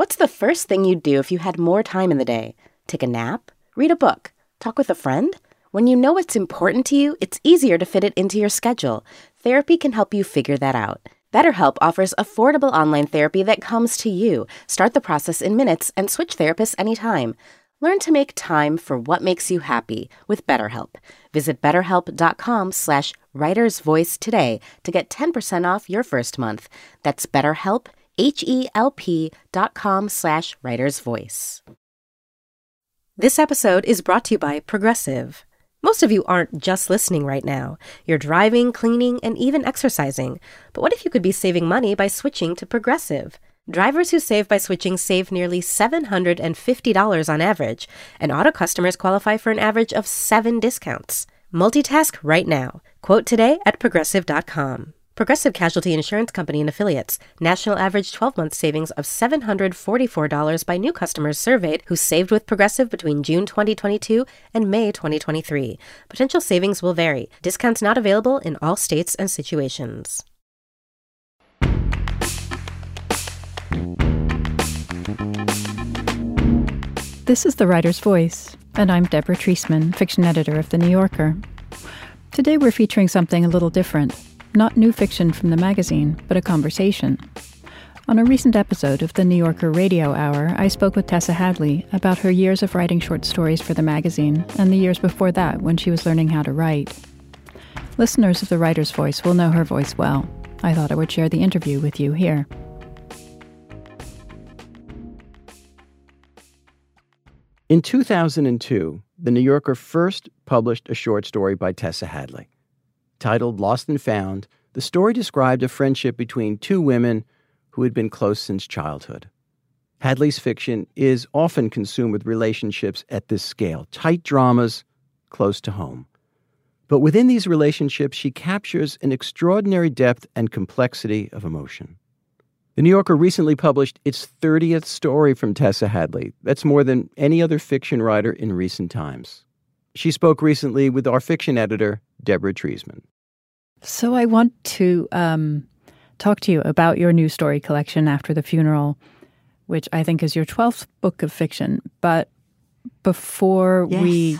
What's the first thing you'd do if you had more time in the day? Take a nap? Read a book? Talk with a friend? When you know what's important to you, it's easier to fit it into your schedule. Therapy can help you figure that out. BetterHelp offers affordable online therapy that comes to you. Start the process in minutes and switch therapists anytime. Learn to make time for what makes you happy with BetterHelp. Visit betterhelp.com slash writersvoice today to get 10% off your first month. That's betterhelp, H-E-L-P dot com slash writersvoice. This episode is brought to you by Progressive. Most of you aren't just listening right now. You're driving, cleaning, and even exercising. But what if you could be saving money by switching to Progressive? Drivers who save by switching save nearly $750 on average, and auto customers qualify for an average of seven discounts. Multitask right now. Quote today at progressive.com. Progressive Casualty Insurance Company and affiliates. National average 12 month savings of $744 by new customers surveyed who saved with Progressive between June 2022 and May 2023. Potential savings will vary. Discounts not available in all states and situations. This is The Writer's Voice, and I'm Deborah Treisman, fiction editor of The New Yorker. Today we're featuring something a little different. Not new fiction from the magazine, but a conversation. On a recent episode of the New Yorker Radio Hour, I spoke with Tessa Hadley about her years of writing short stories for the magazine and the years before that when she was learning how to write. Listeners of The Writer's Voice will know her voice well. I thought I would share the interview with you here. In 2002, The New Yorker first published a short story by Tessa Hadley. Titled Lost and Found, the story described a friendship between two women who had been close since childhood. Hadley's fiction is often consumed with relationships at this scale, tight dramas close to home. But within these relationships, she captures an extraordinary depth and complexity of emotion. The New Yorker recently published its 30th story from Tessa Hadley. That's more than any other fiction writer in recent times. She spoke recently with our fiction editor, Deborah Treisman. So I want to um, talk to you about your new story collection, After the Funeral, which I think is your 12th book of fiction. But before Yes. we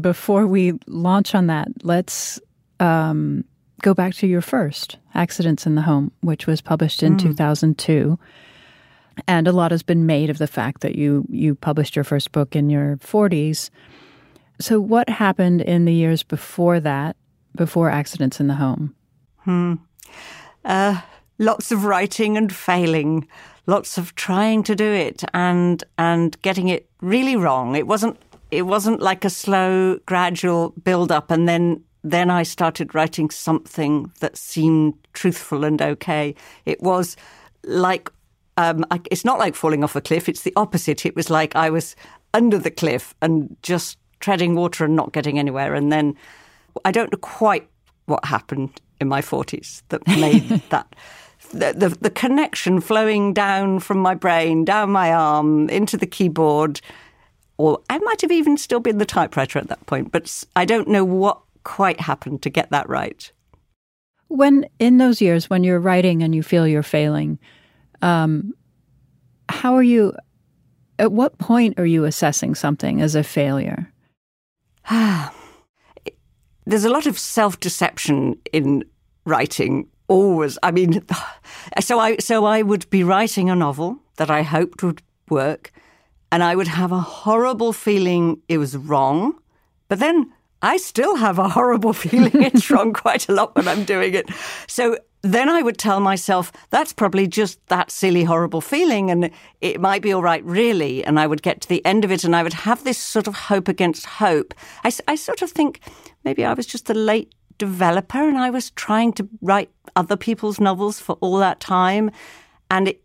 before we launch on that, let's um, go back to your first, Accidents in the Home, which was published in 2002. And a lot has been made of the fact that you you published your first book in your 40s. So what happened in the years before that, before Accidents in the Home? Uh, lots of writing and failing, lots of trying to do it and and getting it really wrong. It wasn't it wasn't like a slow, gradual build up, and then then I started writing something that seemed truthful and okay. It was like um, I, it's not like falling off a cliff. It's the opposite. It was like I was under the cliff and just treading water and not getting anywhere. And then I don't know quite what happened in my forties that made that. The, the, the connection flowing down from my brain, down my arm, into the keyboard, or I might have even still been the typewriter at that point, but I don't know what quite happened to get that right. When in those years when you're writing and you feel you're failing, um, how are you? At what point are you assessing something as a failure? there's a lot of self-deception in writing always. I mean so i so i would be writing a novel that i hoped would work and i would have a horrible feeling it was wrong but then i still have a horrible feeling it's wrong quite a lot when i'm doing it. So then I would tell myself, that's probably just that silly, horrible feeling, and it might be all right, really. And I would get to the end of it, and I would have this sort of hope against hope. I sort of think maybe I was just a late developer, and I was trying to write other people's novels for all that time. And it,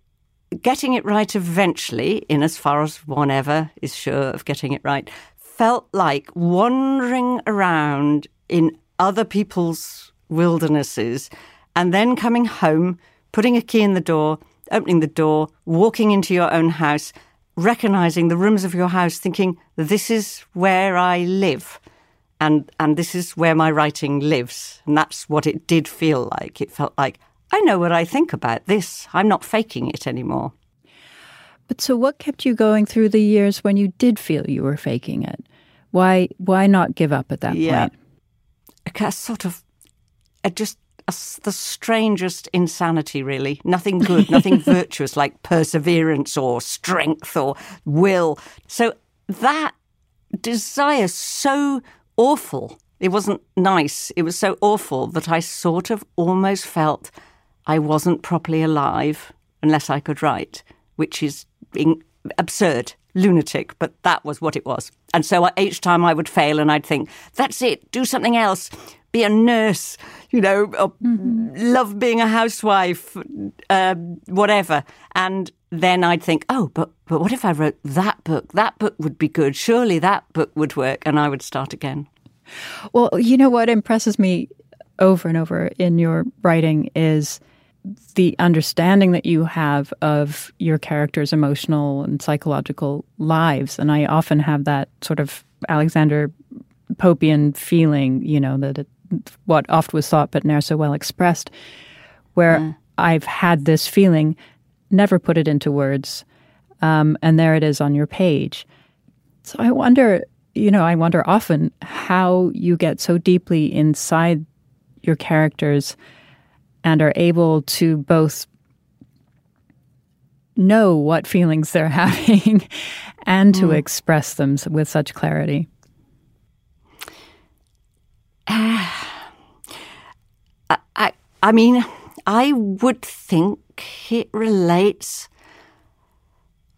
getting it right eventually, in as far as one ever is sure of getting it right, felt like wandering around in other people's wildernesses and then coming home, putting a key in the door, opening the door, walking into your own house, recognizing the rooms of your house, thinking, this is where I live. And, and this is where my writing lives. And that's what it did feel like. It felt like, I know what I think about this. I'm not faking it anymore. But so what kept you going through the years when you did feel you were faking it? Why why not give up at that Yeah. point? a sort of a just a the strangest insanity, really. Nothing good, nothing virtuous like perseverance or strength or will. So that desire so awful. It wasn't nice. It was so awful that I sort of almost felt I wasn't properly alive unless I could write, which is absurd, lunatic, but that was what it was. And so each time I would fail and I'd think, that's it, do something else, be a nurse, you know, or love being a housewife, uh, whatever. And then I'd think, oh, but, but what if I wrote that book? That book would be good. Surely that book would work. And I would start again. Well, you know what impresses me over and over in your writing is the understanding that you have of your characters' emotional and psychological lives. And I often have that sort of Alexander Popian feeling, you know, that it, what oft was thought but ne'er so well expressed, where I've had this feeling, never put it into words, um, and there it is on your page. So I wonder, you know, I wonder often how you get so deeply inside your characters and are able to both know what feelings they're having and to express them with such clarity. I, I mean, I would think it relates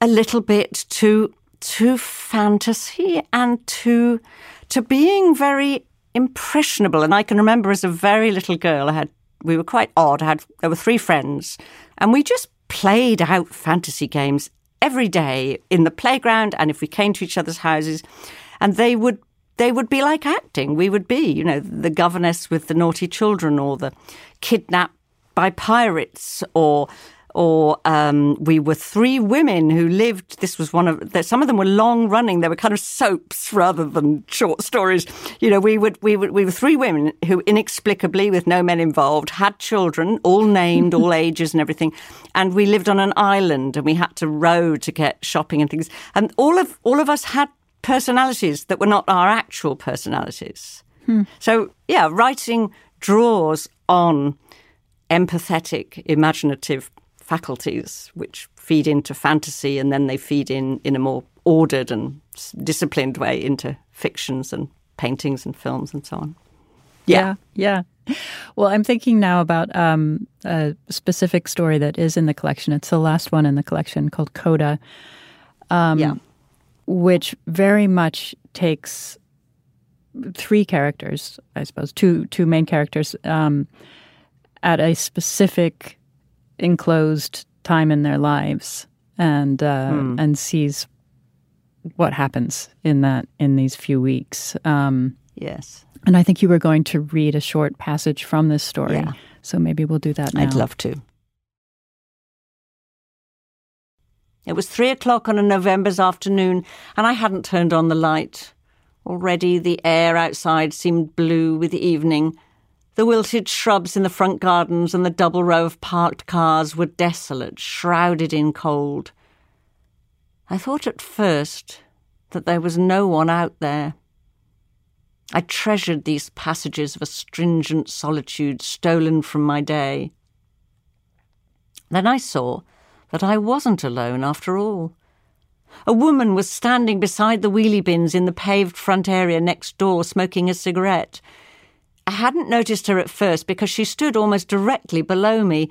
a little bit to to fantasy and to to being very impressionable. And I can remember as a very little girl, I had we were quite odd. I had there were three friends, and we just played out fantasy games every day in the playground. And if we came to each other's houses, and they would they would be like acting. We would be, you know, the governess with the naughty children, or the kidnapped by pirates, or or um, we were three women who lived. This was one of the, some of them were long running. They were kind of soaps rather than short stories. You know, we would we would we were three women who inexplicably, with no men involved, had children, all named, all ages and everything, and we lived on an island and we had to row to get shopping and things. And all of all of us had personalities that were not our actual personalities. So yeah, writing draws on empathetic, imaginative faculties, which feed into fantasy and then they feed in in a more ordered and disciplined way into fictions and paintings and films and so on. Yeah, yeah. Well, I'm thinking now about um, a specific story that is in the collection. It's the last one in the collection called Coda, yeah. Which very much takes three characters, I suppose, two two main characters um, at a specific enclosed time in their lives, and uh, and sees what happens in that in these few weeks. Um, Yes. and I think you were going to read a short passage from this story. Yeah. So maybe we'll do that now. I'd love to. It was three o'clock on a November's afternoon, and I hadn't turned on the light. Already the air outside seemed blue with the evening. The wilted shrubs in the front gardens and the double row of parked cars were desolate, shrouded in cold. I thought at first that there was no one out there. I treasured these passages of astringent solitude stolen from my day. Then I saw that I wasn't alone after all. A woman was standing beside the wheelie bins in the paved front area next door, smoking a cigarette. I hadn't noticed her at first because she stood almost directly below me.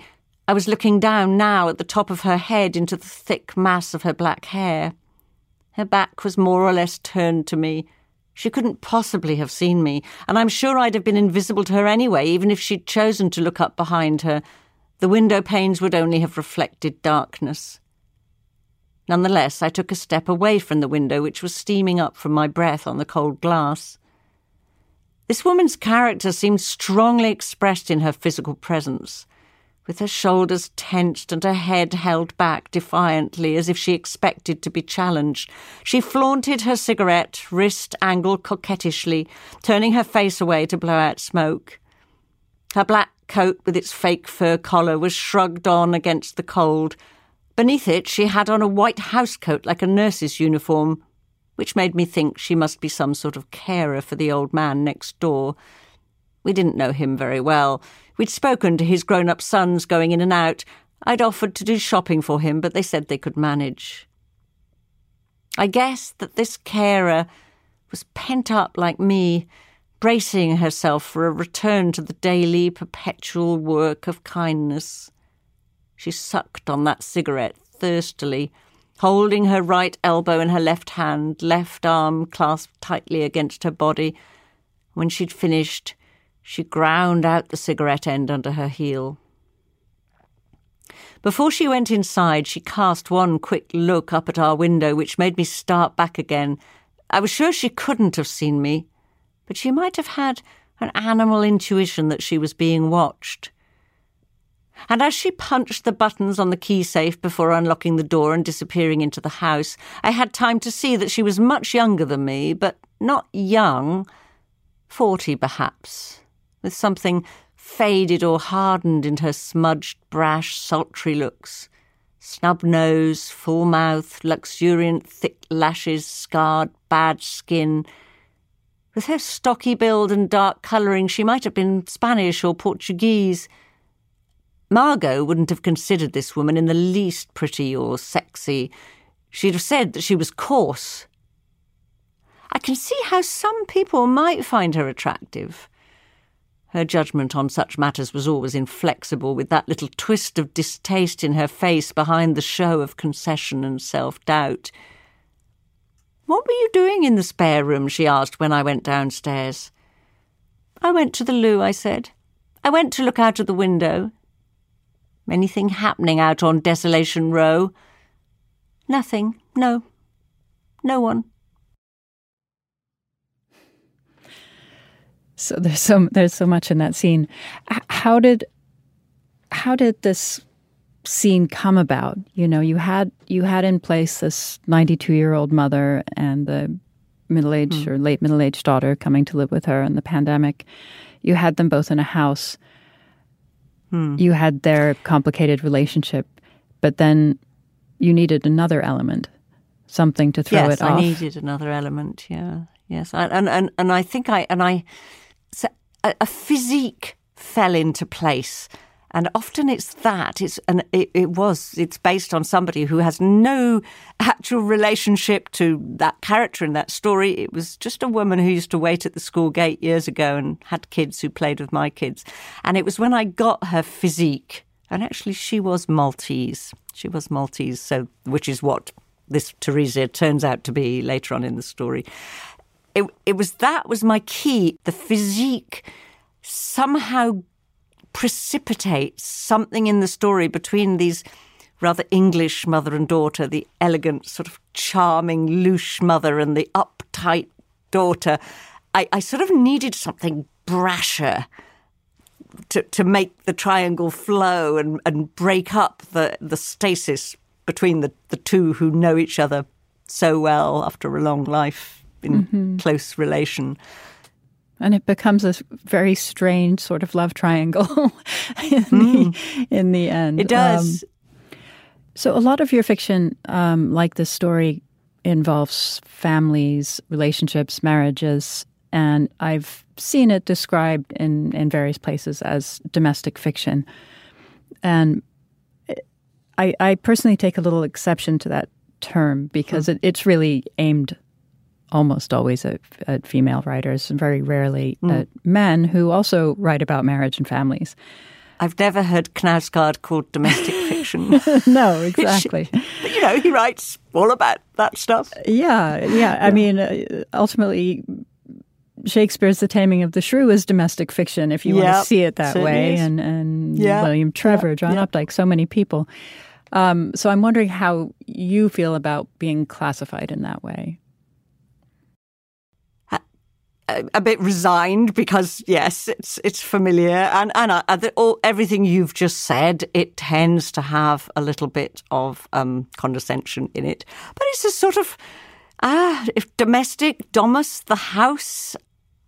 I was looking down now at the top of her head into the thick mass of her black hair. Her back was more or less turned to me. She couldn't possibly have seen me, and I'm sure I'd have been invisible to her anyway, even if she'd chosen to look up behind her. The window panes would only have reflected darkness. Nonetheless, I took a step away from the window, which was steaming up from my breath on the cold glass. This woman's character seemed strongly expressed in her physical presence, with her shoulders tensed and her head held back defiantly as if she expected to be challenged. She flaunted her cigarette, wrist angled coquettishly, turning her face away to blow out smoke. Her black coat with its fake fur collar was shrugged on against the cold, Beneath it, she had on a white housecoat like a nurse's uniform, which made me think she must be some sort of carer for the old man next door. We didn't know him very well. We'd spoken to his grown up sons going in and out. I'd offered to do shopping for him, but they said they could manage. I guess that this carer was pent up like me, bracing herself for a return to the daily, perpetual work of kindness. She sucked on that cigarette thirstily, holding her right elbow in her left hand, left arm clasped tightly against her body. When she'd finished, she ground out the cigarette end under her heel. Before she went inside, she cast one quick look up at our window, which made me start back again. I was sure she couldn't have seen me, but she might have had an animal intuition that she was being watched. And as she punched the buttons on the key safe before unlocking the door and disappearing into the house, I had time to see that she was much younger than me, but not young, forty perhaps, with something faded or hardened in her smudged, brash, sultry looks. Snub nose, full mouth, luxuriant, thick lashes, scarred, bad skin. With her stocky build and dark colouring, she might have been Spanish or Portuguese. Margot wouldn't have considered this woman in the least pretty or sexy. She'd have said that she was coarse. I can see how some people might find her attractive. Her judgment on such matters was always inflexible, with that little twist of distaste in her face behind the show of concession and self doubt. What were you doing in the spare room? she asked when I went downstairs. I went to the loo, I said. I went to look out of the window. Anything happening out on Desolation Row? Nothing, no. No one. So there's so there's so much in that scene. How did how did this scene come about? You know, you had you had in place this 92 year old mother and the middle aged mm. or late middle aged daughter coming to live with her in the pandemic. You had them both in a house. Mm. You had their complicated relationship, but then you needed another element, something to throw yes, it off. I needed another element. Yeah, yes, I, and and and I think I and I so a, a physique fell into place and often it's that it's and it, it, was it's based on somebody who has no actual relationship to that character in that story. It was just a woman who used to wait at the school gate years ago and had kids who played with my kids. And it was when i got her physique. And actually she was maltese. She was maltese so which is what this teresa turns out to be later on in the story. It, it was that was my key. The physique somehow precipitates something in the story between these rather English mother and daughter, the elegant, sort of charming, louche mother, and the uptight daughter. I, I sort of needed something brasher to, to make the triangle flow and, and break up the, the stasis between the, the two who know each other so well after a long life in mm-hmm. close relation. And it becomes a very strange sort of love triangle in, mm. the, in the end. It does. Um, so, a lot of your fiction, um, like this story, involves families, relationships, marriages, and I've seen it described in, in various places as domestic fiction. And I, I personally take a little exception to that term because mm. it, it's really aimed almost always at, at female writers and very rarely mm. at men who also write about marriage and families. I've never heard Knausgaard called domestic fiction. no, exactly. but, you know, he writes all about that stuff. Yeah, yeah. I mean, uh, ultimately, Shakespeare's The Taming of the Shrew is domestic fiction, if you yep, want to see it that way. Is. And, and yep. William Trevor, yep. John Updike, so many people. Um, so I'm wondering how you feel about being classified in that way a bit resigned because yes, it's it's familiar, and and I, I, all, everything you've just said, it tends to have a little bit of um, condescension in it, but it's a sort of ah, if domestic domus, the house.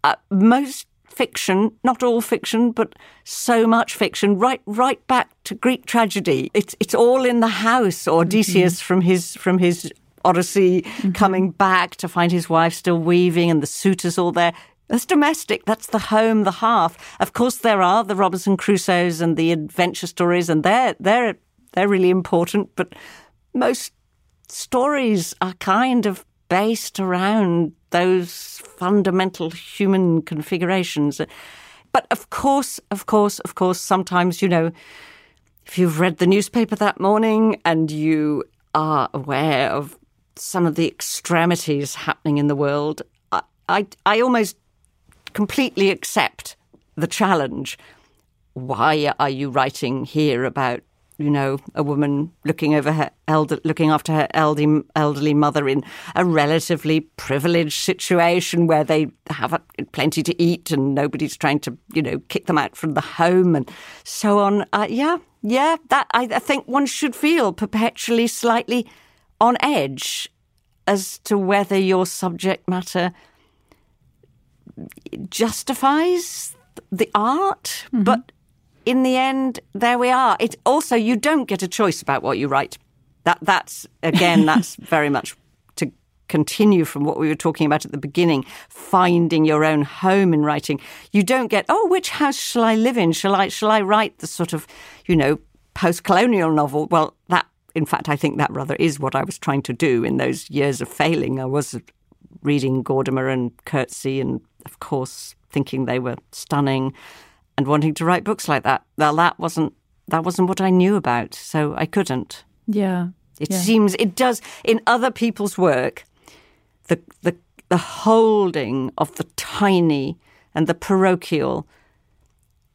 Uh, most fiction, not all fiction, but so much fiction, right right back to Greek tragedy. It's it's all in the house. Odysseus mm-hmm. from his from his Odyssey mm-hmm. coming back to find his wife still weaving and the suitors all there. That's domestic. That's the home, the hearth. Of course, there are the Robinson Crusoes and the adventure stories, and they're they're they're really important. But most stories are kind of based around those fundamental human configurations. But of course, of course, of course, sometimes, you know, if you've read the newspaper that morning and you are aware of some of the extremities happening in the world, I, I, I almost completely accept the challenge. Why are you writing here about you know, a woman looking over her elder, looking after her elderly, elderly mother in a relatively privileged situation where they have plenty to eat and nobody's trying to, you know, kick them out from the home and so on. Uh, yeah, yeah, that I, I think one should feel perpetually slightly on edge as to whether your subject matter justifies the art, mm-hmm. but in the end, there we are. It also you don't get a choice about what you write. That that's again that's very much to continue from what we were talking about at the beginning, finding your own home in writing. You don't get, oh, which house shall I live in? Shall I shall I write the sort of, you know, post-colonial novel? Well, that in fact I think that rather is what I was trying to do in those years of failing. I was reading Gordimer and Coetzee and of course thinking they were stunning and wanting to write books like that. Well, that wasn't that wasn't what I knew about, so I couldn't. Yeah. It yeah. seems it does in other people's work. The the the holding of the tiny and the parochial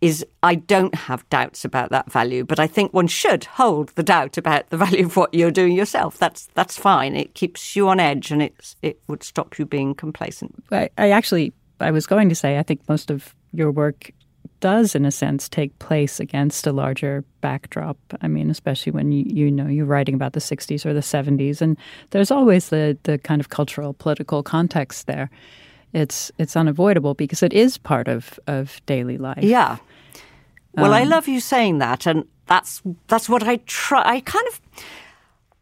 is I don't have doubts about that value, but I think one should hold the doubt about the value of what you're doing yourself. That's that's fine. It keeps you on edge, and it's it would stop you being complacent. I, I actually I was going to say I think most of your work does, in a sense, take place against a larger backdrop. I mean, especially when you, you know you're writing about the 60s or the 70s, and there's always the the kind of cultural, political context there. It's it's unavoidable because it is part of of daily life. Yeah. Well, um, I love you saying that, and that's that's what I try. I kind of,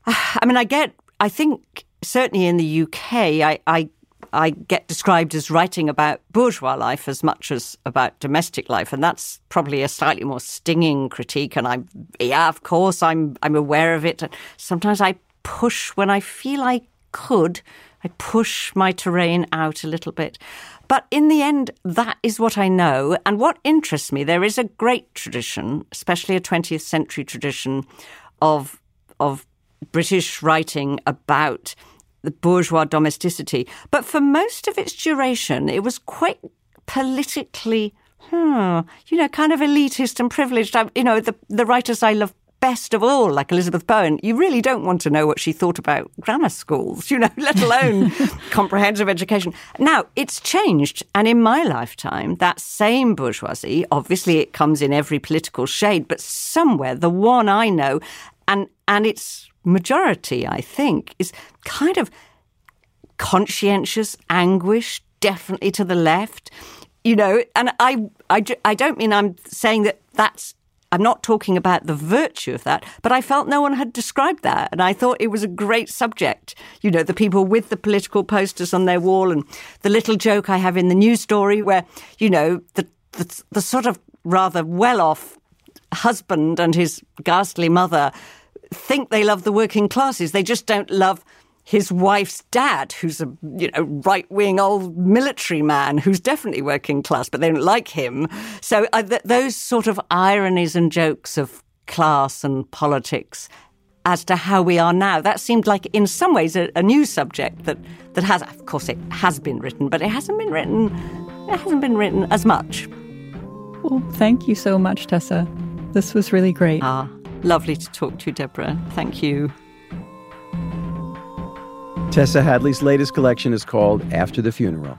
I mean, I get. I think certainly in the UK, I, I I get described as writing about bourgeois life as much as about domestic life, and that's probably a slightly more stinging critique. And I'm, yeah, of course, I'm, I'm aware of it. And Sometimes I push when I feel I could. I push my terrain out a little bit. But in the end, that is what I know. And what interests me, there is a great tradition, especially a 20th century tradition, of, of British writing about the bourgeois domesticity. But for most of its duration, it was quite politically, hmm, you know, kind of elitist and privileged. I, you know, the, the writers I love best of all, like Elizabeth Bowen, you really don't want to know what she thought about grammar schools, you know, let alone comprehensive education. Now, it's changed. And in my lifetime, that same bourgeoisie, obviously it comes in every political shade, but somewhere the one I know, and, and it's majority, I think, is kind of conscientious anguish, definitely to the left. You know, and I, I, I don't mean I'm saying that that's I'm not talking about the virtue of that, but I felt no one had described that. And I thought it was a great subject. You know, the people with the political posters on their wall and the little joke I have in the news story where, you know, the, the, the sort of rather well off husband and his ghastly mother think they love the working classes. They just don't love his wife's dad, who's a you know right wing old military man who's definitely working class, but they don't like him. So uh, th- those sort of ironies and jokes of class and politics as to how we are now. That seemed like, in some ways, a, a, new subject that, that has, of course, it has been written, but it hasn't been written. It hasn't been written as much. Well, thank you so much, Tessa. This was really great. Ah, Lovely to talk to you, Deborah. Thank you. Tessa Hadley's latest collection is called After the Funeral.